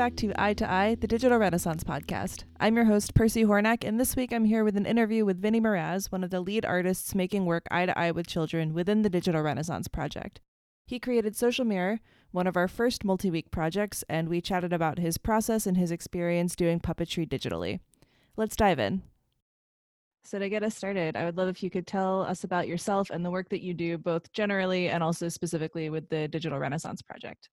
Back to Eye to Eye, the Digital Renaissance podcast. I'm your host, Percy Hornack, and this week I'm here with an interview with Vinnie Meraz, one of the lead artists making work eye to eye with children within the Digital Renaissance Project. He created Social Mirror, one of our first multi week projects, and we chatted about his process and his experience doing puppetry digitally. Let's dive in. So, to get us started, I would love if you could tell us about yourself and the work that you do, both generally and also specifically with the Digital Renaissance Project.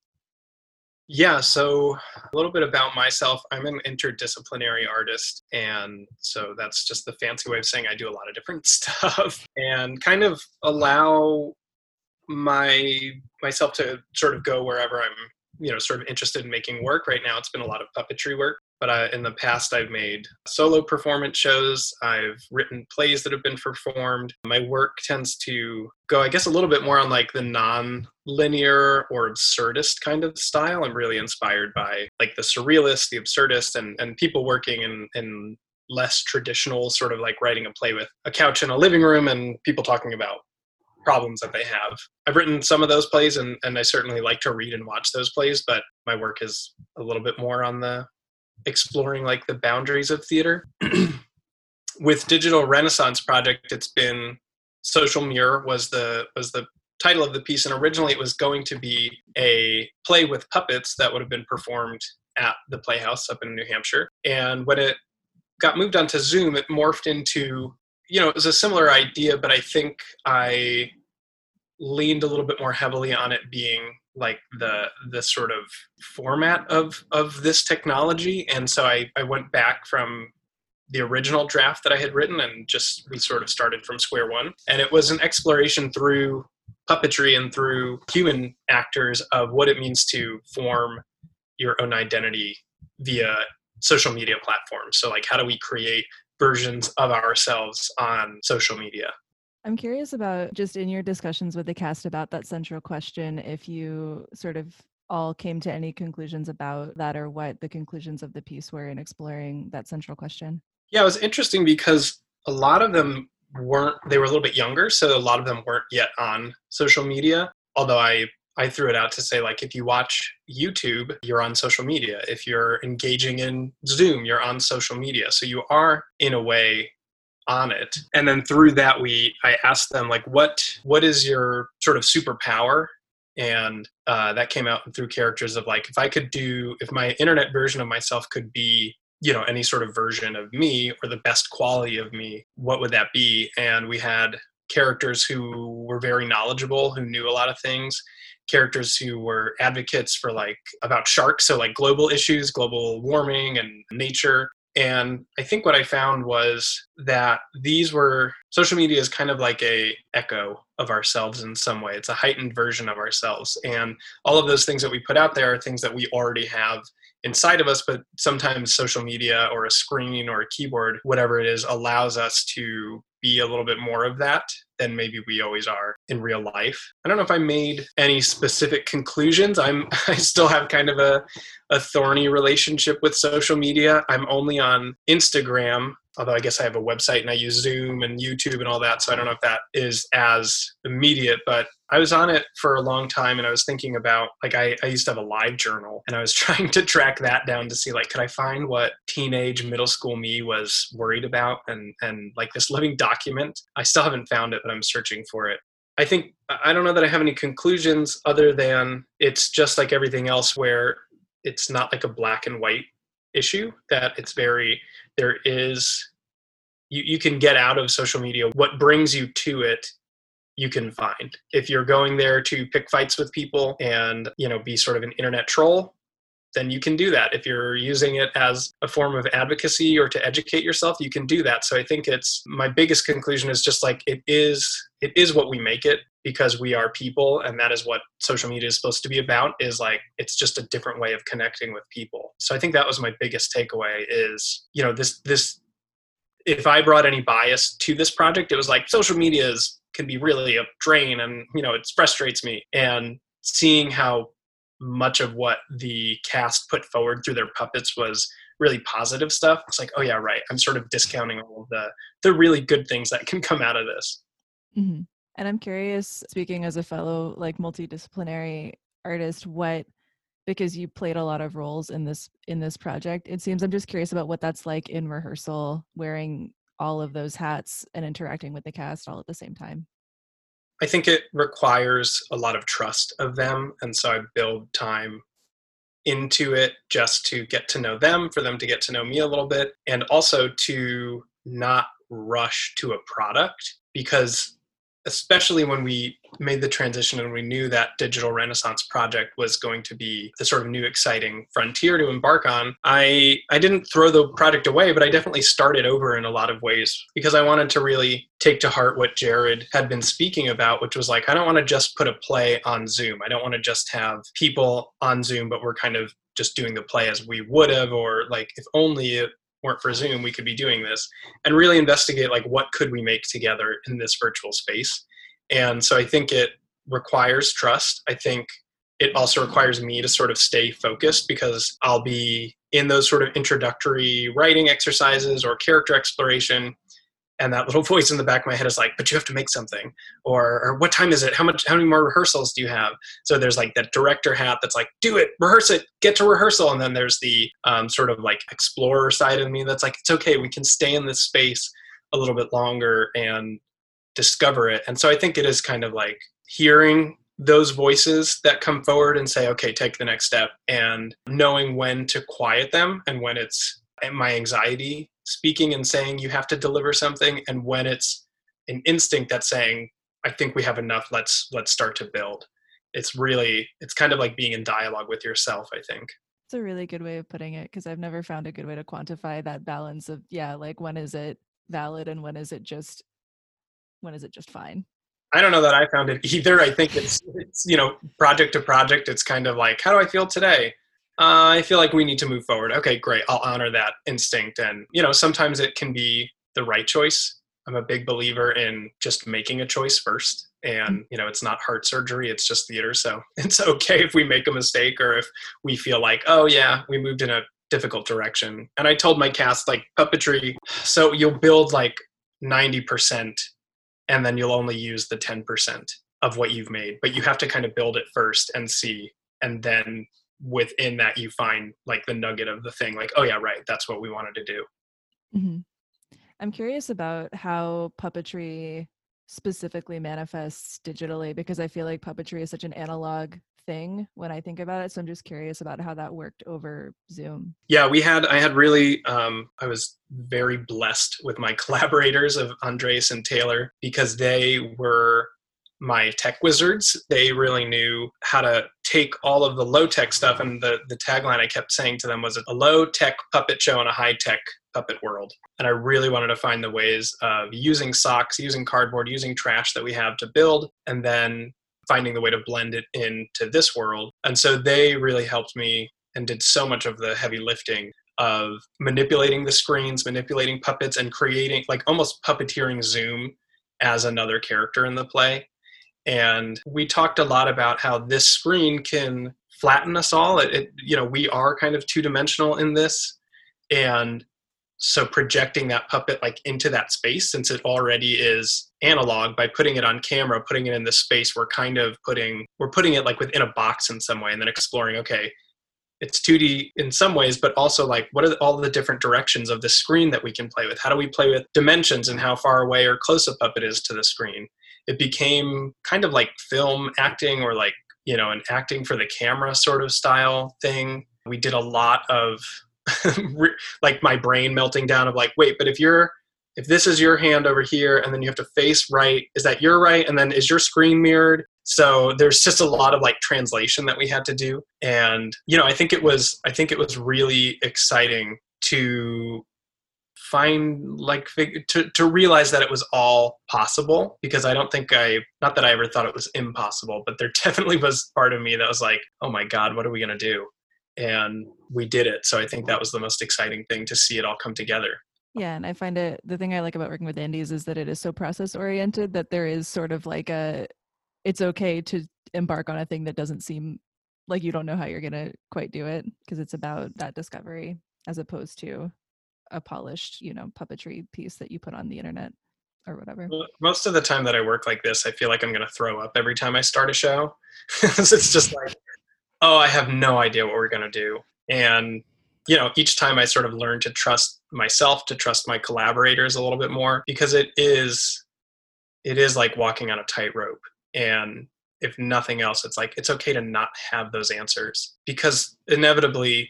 Yeah, so a little bit about myself. I'm an interdisciplinary artist, and so that's just the fancy way of saying I do a lot of different stuff and kind of allow my myself to sort of go wherever I'm, you know, sort of interested in making work. Right now, it's been a lot of puppetry work, but I, in the past i've made solo performance shows. I've written plays that have been performed. My work tends to go i guess a little bit more on like the non-linear or absurdist kind of style. I'm really inspired by like the surrealist the absurdist and, and people working in, in less traditional sort of like writing a play with a couch in a living room and people talking about problems that they have. I've written some of those plays and, and I certainly like to read and watch those plays, but my work is a little bit more on the exploring like the boundaries of theater. With Digital Renaissance Project, it's been Social Mirror was the was the title of the piece, and originally it was going to be a play with puppets that would have been performed at the Playhouse up in New Hampshire. And when it got moved onto Zoom, it morphed into you know it was a similar idea, but I think I leaned a little bit more heavily on it being like the the sort of format of of this technology. And so I, I went back from the original draft that I had written and just we sort of started from square one. And it was an exploration through puppetry and through human actors of what it means to form your own identity via social media platforms. So like how do we create versions of ourselves on social media I'm curious about just in your discussions with the cast about that central question, if you sort of all came to any conclusions about that or what the conclusions of the piece were in exploring that central question. Yeah, it was interesting because a lot of them weren't, they were a little bit younger. So a lot of them weren't yet on social media. Although I I threw it out to say like if you watch YouTube, you're on social media. If you're engaging in Zoom, you're on social media. So you are in a way on it. And then through that we i asked them like what what is your sort of superpower? And uh, that came out through characters of like if i could do if my internet version of myself could be you know any sort of version of me or the best quality of me what would that be? And we had characters who were very knowledgeable who knew a lot of things characters who were advocates for like about sharks so like global issues global warming and nature and i think what i found was that these were social media is kind of like a echo of ourselves in some way. It's a heightened version of ourselves. And all of those things that we put out there are things that we already have inside of us but sometimes social media or a screen or a keyboard whatever it is allows us to be a little bit more of that than maybe we always are in real life. I don't know if I made any specific conclusions. I'm I still have kind of a a thorny relationship with social media. I'm only on Instagram, although I guess I have a website and I use Zoom and YouTube and all that, so I don't know if that is as immediate, but I was on it for a long time and I was thinking about like I, I used to have a live journal and I was trying to track that down to see like could I find what teenage middle school me was worried about and and like this living document. I still haven't found it, but I'm searching for it. I think I don't know that I have any conclusions other than it's just like everything else where it's not like a black and white issue that it's very there is you, you can get out of social media. What brings you to it you can find. If you're going there to pick fights with people and you know be sort of an internet troll then you can do that. If you're using it as a form of advocacy or to educate yourself, you can do that. So I think it's my biggest conclusion is just like it is it is what we make it because we are people and that is what social media is supposed to be about is like it's just a different way of connecting with people. So I think that was my biggest takeaway is, you know, this this if I brought any bias to this project, it was like social media is can be really a drain and you know it frustrates me and seeing how much of what the cast put forward through their puppets was really positive stuff it's like oh yeah right i'm sort of discounting all of the the really good things that can come out of this mm-hmm. and i'm curious speaking as a fellow like multidisciplinary artist what because you played a lot of roles in this in this project. It seems I'm just curious about what that's like in rehearsal, wearing all of those hats and interacting with the cast all at the same time. I think it requires a lot of trust of them, and so I build time into it just to get to know them, for them to get to know me a little bit, and also to not rush to a product because especially when we made the transition and we knew that digital renaissance project was going to be the sort of new exciting frontier to embark on i i didn't throw the project away but i definitely started over in a lot of ways because i wanted to really take to heart what jared had been speaking about which was like i don't want to just put a play on zoom. I don't want to just have people on zoom but we're kind of just doing the play as we would have or like if only it weren't for Zoom, we could be doing this and really investigate like what could we make together in this virtual space. And so I think it requires trust. I think it also requires me to sort of stay focused because I'll be in those sort of introductory writing exercises or character exploration and that little voice in the back of my head is like but you have to make something or, or what time is it? How much how many more rehearsals do you have? So there's like that director hat that's like do it rehearse it get to rehearsal and then there's the um, sort of like explorer side of me that's like it's okay we can stay in this space a little bit longer and discover it. And so i think it is kind of like hearing those voices that come forward and say okay take the next step and knowing when to quiet them and when it's my anxiety speaking and saying you have to deliver something and when it's an instinct that's saying i think we have enough let's let's start to build. It's really it's kind of like being in dialogue with yourself i think. It's a really good way of putting it because i've never found a good way to quantify that balance of yeah like when is it valid and when is it just when is it just fine? I don't know that i found it either. I think it's, it's you know project to project it's kind of like how do i feel today uh, I feel like we need to move forward. Okay, great. I'll honor that instinct. And, you know, sometimes it can be the right choice. I'm a big believer in just making a choice first. And, you know, it's not heart surgery, it's just theater. So it's okay if we make a mistake or if we feel like, oh, yeah, we moved in a difficult direction. And I told my cast, like, puppetry, so you'll build like 90% and then you'll only use the 10% of what you've made. But you have to kind of build it first and see and then within that you find like the nugget of the thing like oh yeah right that's what we wanted to do mm-hmm. i'm curious about how puppetry specifically manifests digitally because i feel like puppetry is such an analog thing when i think about it so i'm just curious about how that worked over zoom yeah we had i had really um, i was very blessed with my collaborators of andres and taylor because they were my tech wizards. They really knew how to take all of the low tech stuff. And the, the tagline I kept saying to them was a low tech puppet show in a high tech puppet world. And I really wanted to find the ways of using socks, using cardboard, using trash that we have to build, and then finding the way to blend it into this world. And so they really helped me and did so much of the heavy lifting of manipulating the screens, manipulating puppets, and creating like almost puppeteering Zoom as another character in the play and we talked a lot about how this screen can flatten us all. It, it, you know we are kind of two dimensional in this. And so projecting that puppet like into that space since it already is analog by putting it on camera putting it in this space we're kind of putting we're putting it like within a box in some way and then exploring okay it's 2d in some ways but also like what are all the different directions of the screen that we can play with? How do we play with dimensions and how far away or close a puppet is to the screen it became kind of like film acting or like you know an acting for the camera sort of style thing. We did a lot of like my brain melting down of like wait but if you're if this is your hand over here and then you have to face right is that your right? And then is your screen mirrored? So there's just a lot of like translation that we had to do. And you know i think it was i think it was really exciting to find like to, to realize that it was all possible because i don't think i not that i ever thought it was impossible but there definitely was part of me that was like oh my god what are we going to do? And we did it. So i think that was the most exciting thing to see it all come together. Yeah and i find it the thing i like about working with Andy's is that it is so process oriented that there is sort of like a it's okay to embark on a thing that doesn't seem like you don't know how you're going to quite do it because it's about that discovery as opposed to a polished, you know, puppetry piece that you put on the internet or whatever. Most of the time that I work like this, I feel like I'm going to throw up every time I start a show. it's just like oh, I have no idea what we're going to do. And, you know, each time I sort of learn to trust myself, to trust my collaborators a little bit more, because it is, it is like walking on a tightrope. And if nothing else, it's like, it's okay to not have those answers because inevitably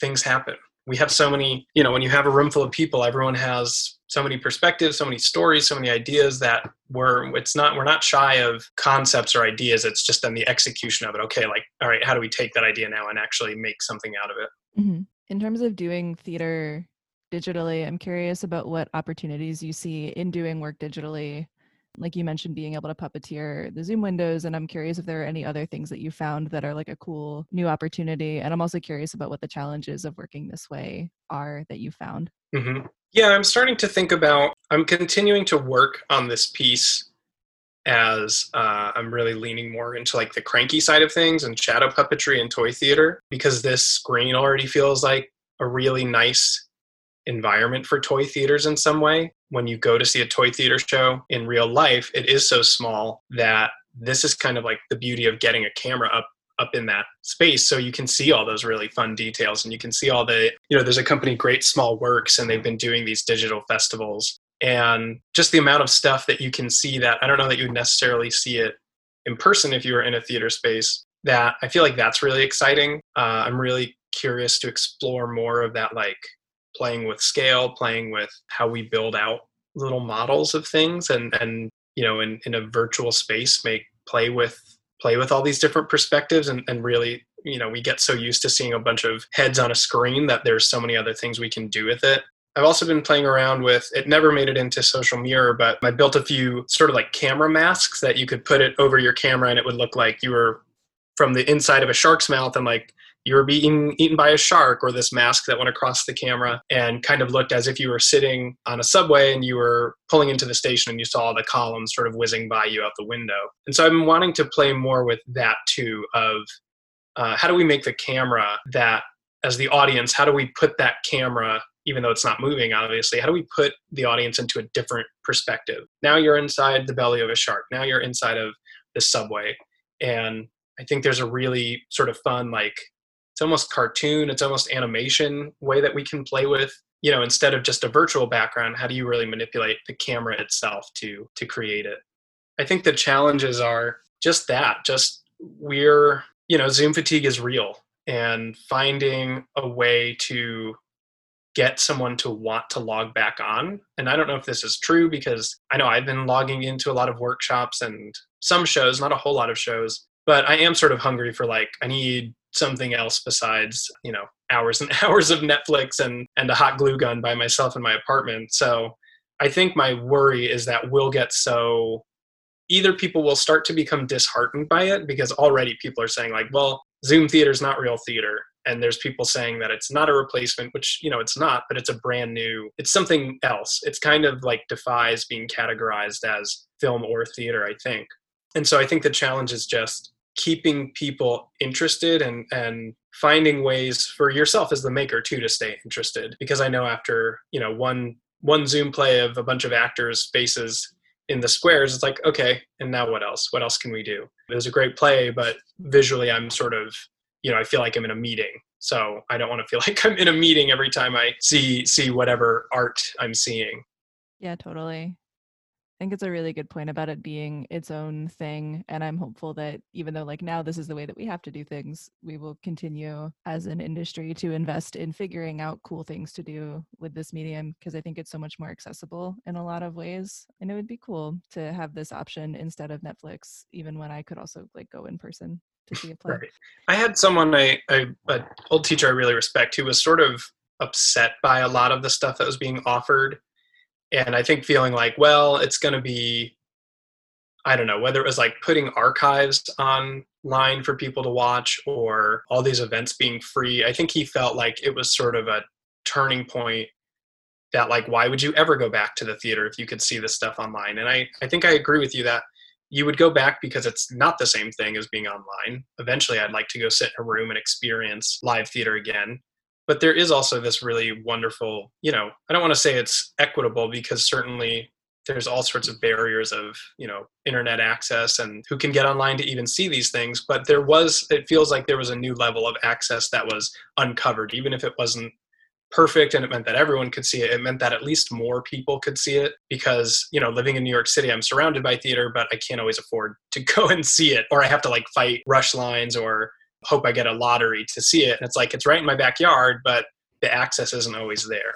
things happen. We have so many, you know, when you have a room full of people, everyone has so many perspectives, so many stories, so many ideas that we're it's not we're not shy of concepts or ideas. It's just then the execution of it. Okay, like all right, how do we take that idea now and actually make something out of it? Mm-hmm. In terms of doing theater digitally, I'm curious about what opportunities you see in doing work digitally. Like you mentioned, being able to puppeteer the Zoom windows, and I'm curious if there are any other things that you found that are like a cool new opportunity. And I'm also curious about what the challenges of working this way are that you found. Mm-hmm. Yeah, I'm starting to think about, I'm continuing to work on this piece as uh, I'm really leaning more into like the crankie side of things and shadow puppetry and toy theater because this screen already feels like a really nice environment for toy theaters in some way. When you go to see a toy theater show in real life, it is so small that this is kind of like the beauty of getting a camera up up in that space. So you can see all those really fun details and you can see all the you know there's a company great small works and they've been doing these digital festivals. And just the amount of stuff that you can see that i don't know that you would necessarily see it in person if you were in a theater space that i feel like that's really exciting. Uh, i'm really curious to explore more of that like playing with scale playing with how we build out little models of things and and you know in, in a virtual space make play with play with all these different perspectives and, and really you know we get so used to seeing a bunch of heads on a screen that there's so many other things we can do with it. I've also been playing around with it never made it into social mirror, but I built a few sort of like camera masks that you could put it over your camera and it would look like you were from the inside of a shark's mouth and like you were being eaten by a shark or this mask that went across the camera and kind of looked as if you were sitting on a subway and you were pulling into the station and you saw the columns sort of whizzing by you out the window. And so I've been wanting to play more with that too of uh, how do we make the camera that as the audience, how do we put that camera even though it's not moving obviously how do we put the audience into a different perspective? Now you're inside the belly of a shark. Now you're inside of the subway. And i think there's a really sort of fun like it's almost cartoon it's almost animation way that we can play with. You know instead of just a virtual background how do you really manipulate the camera itself to to create it? I think the challenges are just that just we're you know zoom fatigue is real and finding a way to get someone to want to log back on. And i don't know if this is true because i know i've been logging into a lot of workshops and some shows not a whole lot of shows but i am sort of hungry for like i need something else besides you know hours and hours of netflix and and a hot glue gun by myself in my apartment. So i think my worry is that we'll get so either people will start to become disheartened by it because already people are saying like well zoom theater is not real theater. And there's people saying that it's not a replacement which you know it's not but it's a brand new it's something else. It's kind of like defies being categorized as film or theater i think. And so i think the challenge is just keeping people interested and and finding ways for yourself as the maker too to stay interested. Because i know after you know one one zoom play of a bunch of actors faces in the squares it's like okay and now what else? What else can we do? It was a great play but visually i'm sort of you know i feel like i'm in a meeting. So i don't want to feel like i'm in a meeting every time i see see whatever art i'm seeing. Yeah totally I think it's a really good point about it being its own thing. And I'm hopeful that even though, like, now this is the way that we have to do things, we will continue as an industry to invest in figuring out cool things to do with this medium because I think it's so much more accessible in a lot of ways. And it would be cool to have this option instead of Netflix, even when I could also, like, go in person to see a play. Right. I had someone, I, I, an old teacher I really respect, who was sort of upset by a lot of the stuff that was being offered and I think feeling like, well, it's going to be, I don't know, whether it was like putting archives online for people to watch or all these events being free. I think he felt like it was sort of a turning point that like why would you ever go back to the theater if you could see this stuff online and i i think i agree with you that you would go back because it's not the same thing as being online eventually i'd like to go sit in a room and experience live theater again but there is also this really wonderful you know i don't want to say it's equitable because certainly there's all sorts of barriers of you know internet access and who can get online to even see these things but there was it feels like there was a new level of access that was uncovered even if it wasn't perfect and it meant that everyone could see it it meant that at least more people could see it because you know living in new york city i'm surrounded by theater but i can't always afford to go and see it or i have to like fight rush lines or hope i get a lottery to see it. And it's like it's right in my backyard but the access isn't always there.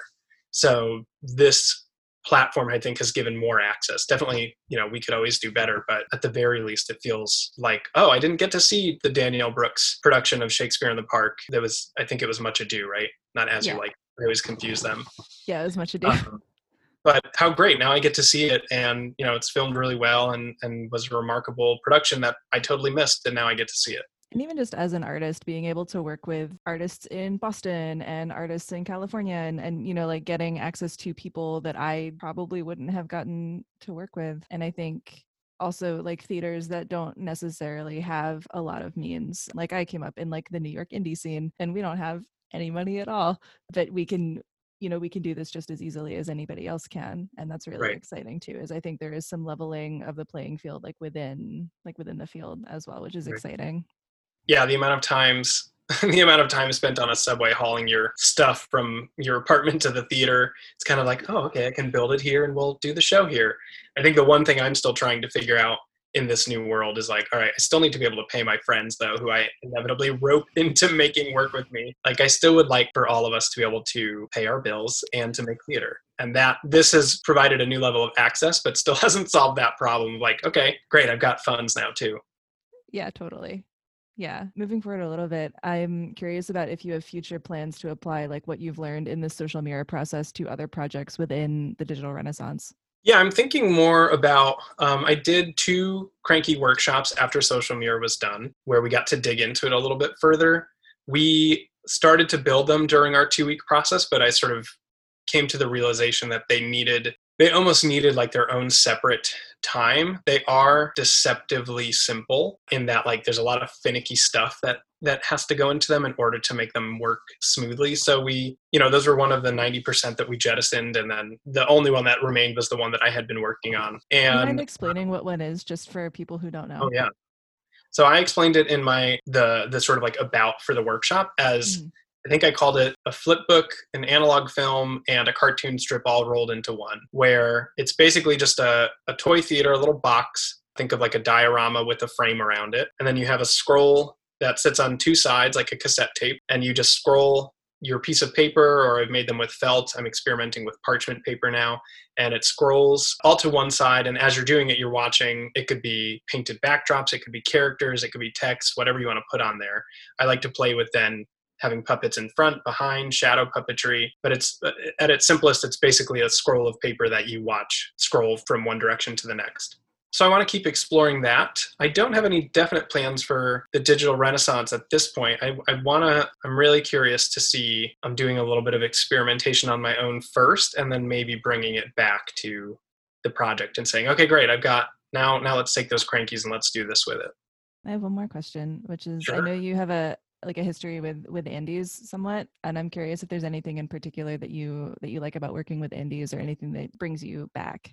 So this platform i think has given more access. Definitely you know we could always do better but at the very least it feels like oh i didn't get to see the danielle brooks production of shakespeare in the park. That was i think it was much ado right? Not as Yeah. you like i always confuse them. Yeah, it was much ado. um, but how great now i get to see it. And you know it's filmed really well and and was a remarkable production that i totally missed and now i get to see it and even just as an artist being able to work with artists in boston and artists in california and, and you know like getting access to people that i probably wouldn't have gotten to work with and i think also like theaters that don't necessarily have a lot of means like i came up in like the new york indie scene and we don't have any money at all but we can you know we can do this just as easily as anybody else can and that's really Right. exciting too is i think there is some leveling of the playing field like within like within the field as well which is Right. exciting yeah the amount of times the amount of time spent on a subway hauling your stuff from your apartment to the theater it's kind of like oh okay i can build it here and we'll do the show here. I think the one thing i'm still trying to figure out in this new world is like all right i still need to be able to pay my friends though who i inevitably rope into making work with me. Like i still would like for all of us to be able to pay our bills and to make theater. And that this has provided a new level of access but still hasn't solved that problem like okay great i've got funds now too. Yeah, totally. Yeah. Moving forward a little bit, I'm curious about if you have future plans to apply like what you've learned in this social mirror process to other projects within the digital renaissance. Yeah, I'm thinking more about. Um, I did two crankie workshops after Social Mirror was done, where we got to dig into it a little bit further. We started to build them during our two week process, but I sort of came to the realization that they needed, they almost needed like their own separate time. They are deceptively simple in that like there's a lot of finicky stuff that that has to go into them in order to make them work smoothly. So we, you know, those were one of the 90% that we jettisoned and then the only one that remained was the one that I had been working on. You mind And explaining what one is just for people who don't know? oh yeah. So I explained it in my the the sort of like about for the workshop as Mhm. I think I called it a flip book, an analog film, and a cartoon strip all rolled into one, where it's basically just a, a toy theater, a little box. Think of like a diorama with a frame around it. And then you have a scroll that sits on two sides, like a cassette tape, and you just scroll your piece of paper, or I've made them with felt. I'm experimenting with parchment paper now. And it scrolls all to one side. And as you're doing it, you're watching. It could be painted backdrops, it could be characters, it could be text, whatever you want to put on there. I like to play with then having puppets in front, behind, shadow puppetry. But it's at its simplest, it's basically a scroll of paper that you watch scroll from one direction to the next. So I want to keep exploring that. I don't have any definite plans for the digital renaissance at this point. I, I want to, I'm really curious to see, I'm doing a little bit of experimentation on my own first, and then maybe bringing it back to the project and saying, okay, great, I've got, now, now let's take those crankies and let's do this with it. I have one more question, which is I know you have a like a history with with Andy's somewhat, and I'm curious if there's anything in particular that you that you like about working with indies or anything that brings you back.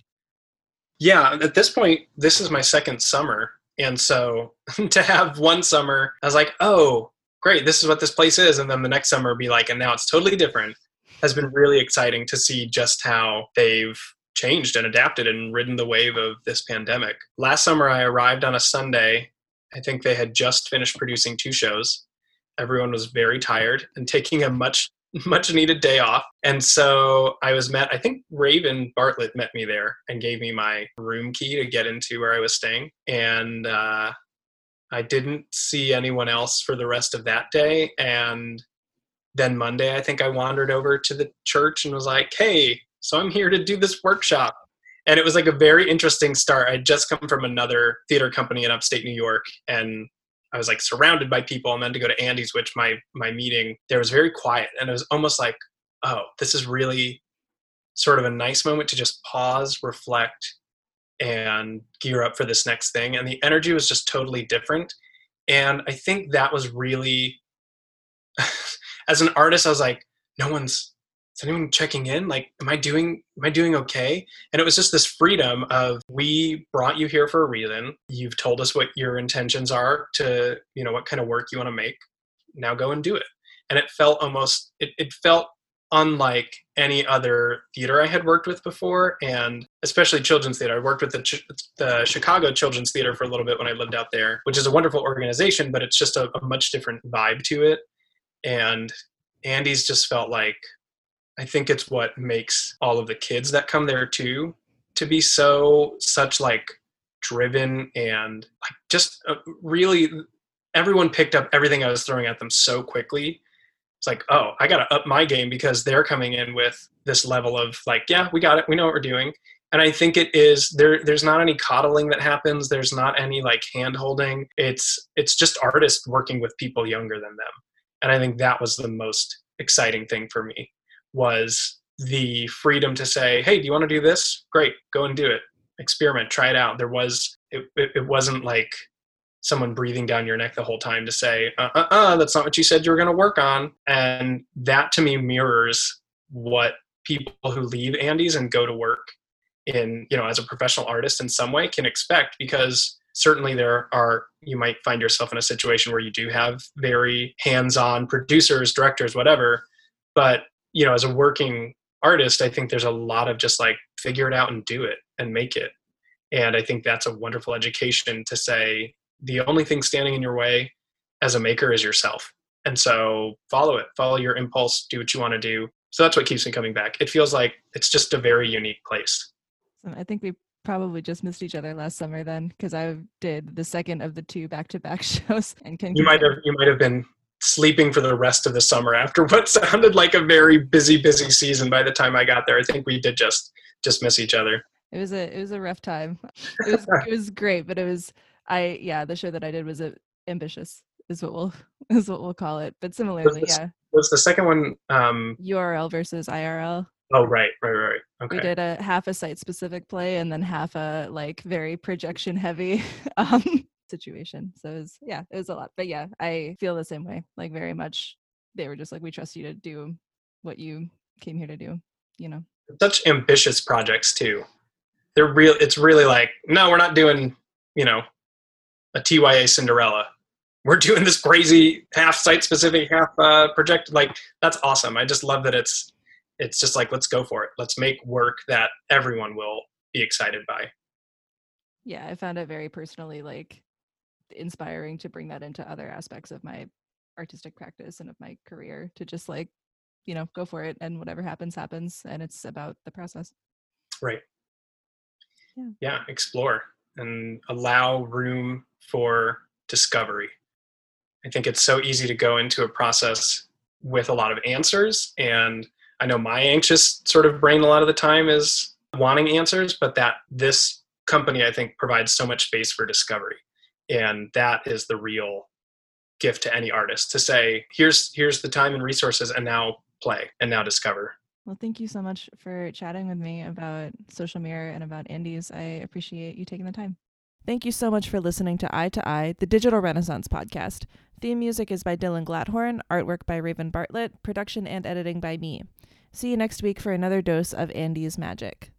yeah at this point this is my second summer and so to have one summer i was like oh great this is what this place is and then the next summer be like and now it's totally different has been really exciting to see just how they've changed and adapted and ridden the wave of this pandemic. Last summer i arrived on a sunday. I think they had just finished producing two shows everyone was very tired and taking a much much needed day off. And so I was met, I think Raven Bartlett met me there and gave me my room key to get into where I was staying. And uh, I didn't see anyone else for the rest of that day. And then Monday, I think I wandered over to the church and was like, hey, so I'm here to do this workshop. And it was like a very interesting start. I'd just come from another theater company in upstate New York and I was like surrounded by people, and then to go to Andy's, which my my meeting there was very quiet, and it was almost like, oh, this is really sort of a nice moment to just pause, reflect, and gear up for this next thing. And the energy was just totally different, and I think that was really, as an artist, I was like, no one's is anyone checking in? Like am i doing am i doing okay? And it was just this freedom of we brought you here for a reason. You've told us what your intentions are to you know what kind of work you want to make. Now go and do it. And it felt almost it, it felt unlike any other theater I had worked with before, and especially children's theater. I worked with the, Ch- the Chicago Children's Theater for a little bit when I lived out there, which is a wonderful organization, but it's just a, a much different vibe to it. And Andy's just felt like I think it's what makes all of the kids that come there too to be so such like driven and like just uh, really everyone picked up everything I was throwing at them so quickly it's like, oh, I got to up my game because they're coming in with this level of like, yeah, we got it, we know what we're doing. And I think it is there. There's not any coddling that happens. There's not any like hand holding. It's it's just artists working with people younger than them. And I think that was the most exciting thing for me was the freedom to say, hey, do you want to do this? Great, go and do it. Experiment, try it out. There was it, it, it wasn't like someone breathing down your neck the whole time to say, uh uh uh, that's not what you said you were going to work on. And that to me mirrors what people who leave Andy's and go to work in, you know, as a professional artist in some way can expect because certainly there are, you might find yourself in a situation where you do have very hands on producers, directors, whatever. But, you know, as a working artist, I think there's a lot of just like figure it out and do it and make it. And I think that's a wonderful education to say, the only thing standing in your way as a maker is yourself. And so follow it, follow your impulse, do what you want to do. So that's what keeps me coming back. It feels like it's just a very unique place. I think we probably just missed each other last summer then because I did the second of the two back-to-back shows and can You might have you might have been sleeping for the rest of the summer after what sounded like a very busy busy season by the time I got there. I think we did just just miss each other. It was a it was a rough time. It was it was great, but it was I yeah, the show that I did was a, ambitious is what we'll is what we'll call it. But similarly, was the, yeah. Was the second one um URL versus IRL? Oh right, right, right. Okay. We did a half a site specific play and then half a like very projection heavy um situation. So it was yeah, it was a lot. But yeah, I feel the same way. Like very much they were just like we trust you to do what you came here to do, you know. Such ambitious projects too. They're real it's really like, no, we're not doing, you know, a TYA Cinderella. We're doing this crazy half site specific, half uh, projected. Like that's awesome. I just love that it's it's just like let's go for it. Let's make work that everyone will be excited by. Yeah, I found it very personally like inspiring to bring that into other aspects of my artistic practice and of my career to just like you know go for it and whatever happens happens and it's about the process right yeah, yeah explore and allow room for discovery. I think it's so easy to go into a process with a lot of answers. And I know my anxious sort of brain a lot of the time is wanting answers, but that this company, I think, provides so much space for discovery. And that is the real gift to any artist to say, here's here's the time and resources and now play and now discover. Well, thank you so much for chatting with me about Social Mirror and about Andy's. I appreciate you taking the time. Thank you so much for listening to Eye to Eye, the Digital Renaissance podcast. Theme music is by Dylan Gladhorn, artwork by Raven Bartlett, production and editing by me. See you next week for another dose of Andy's magic.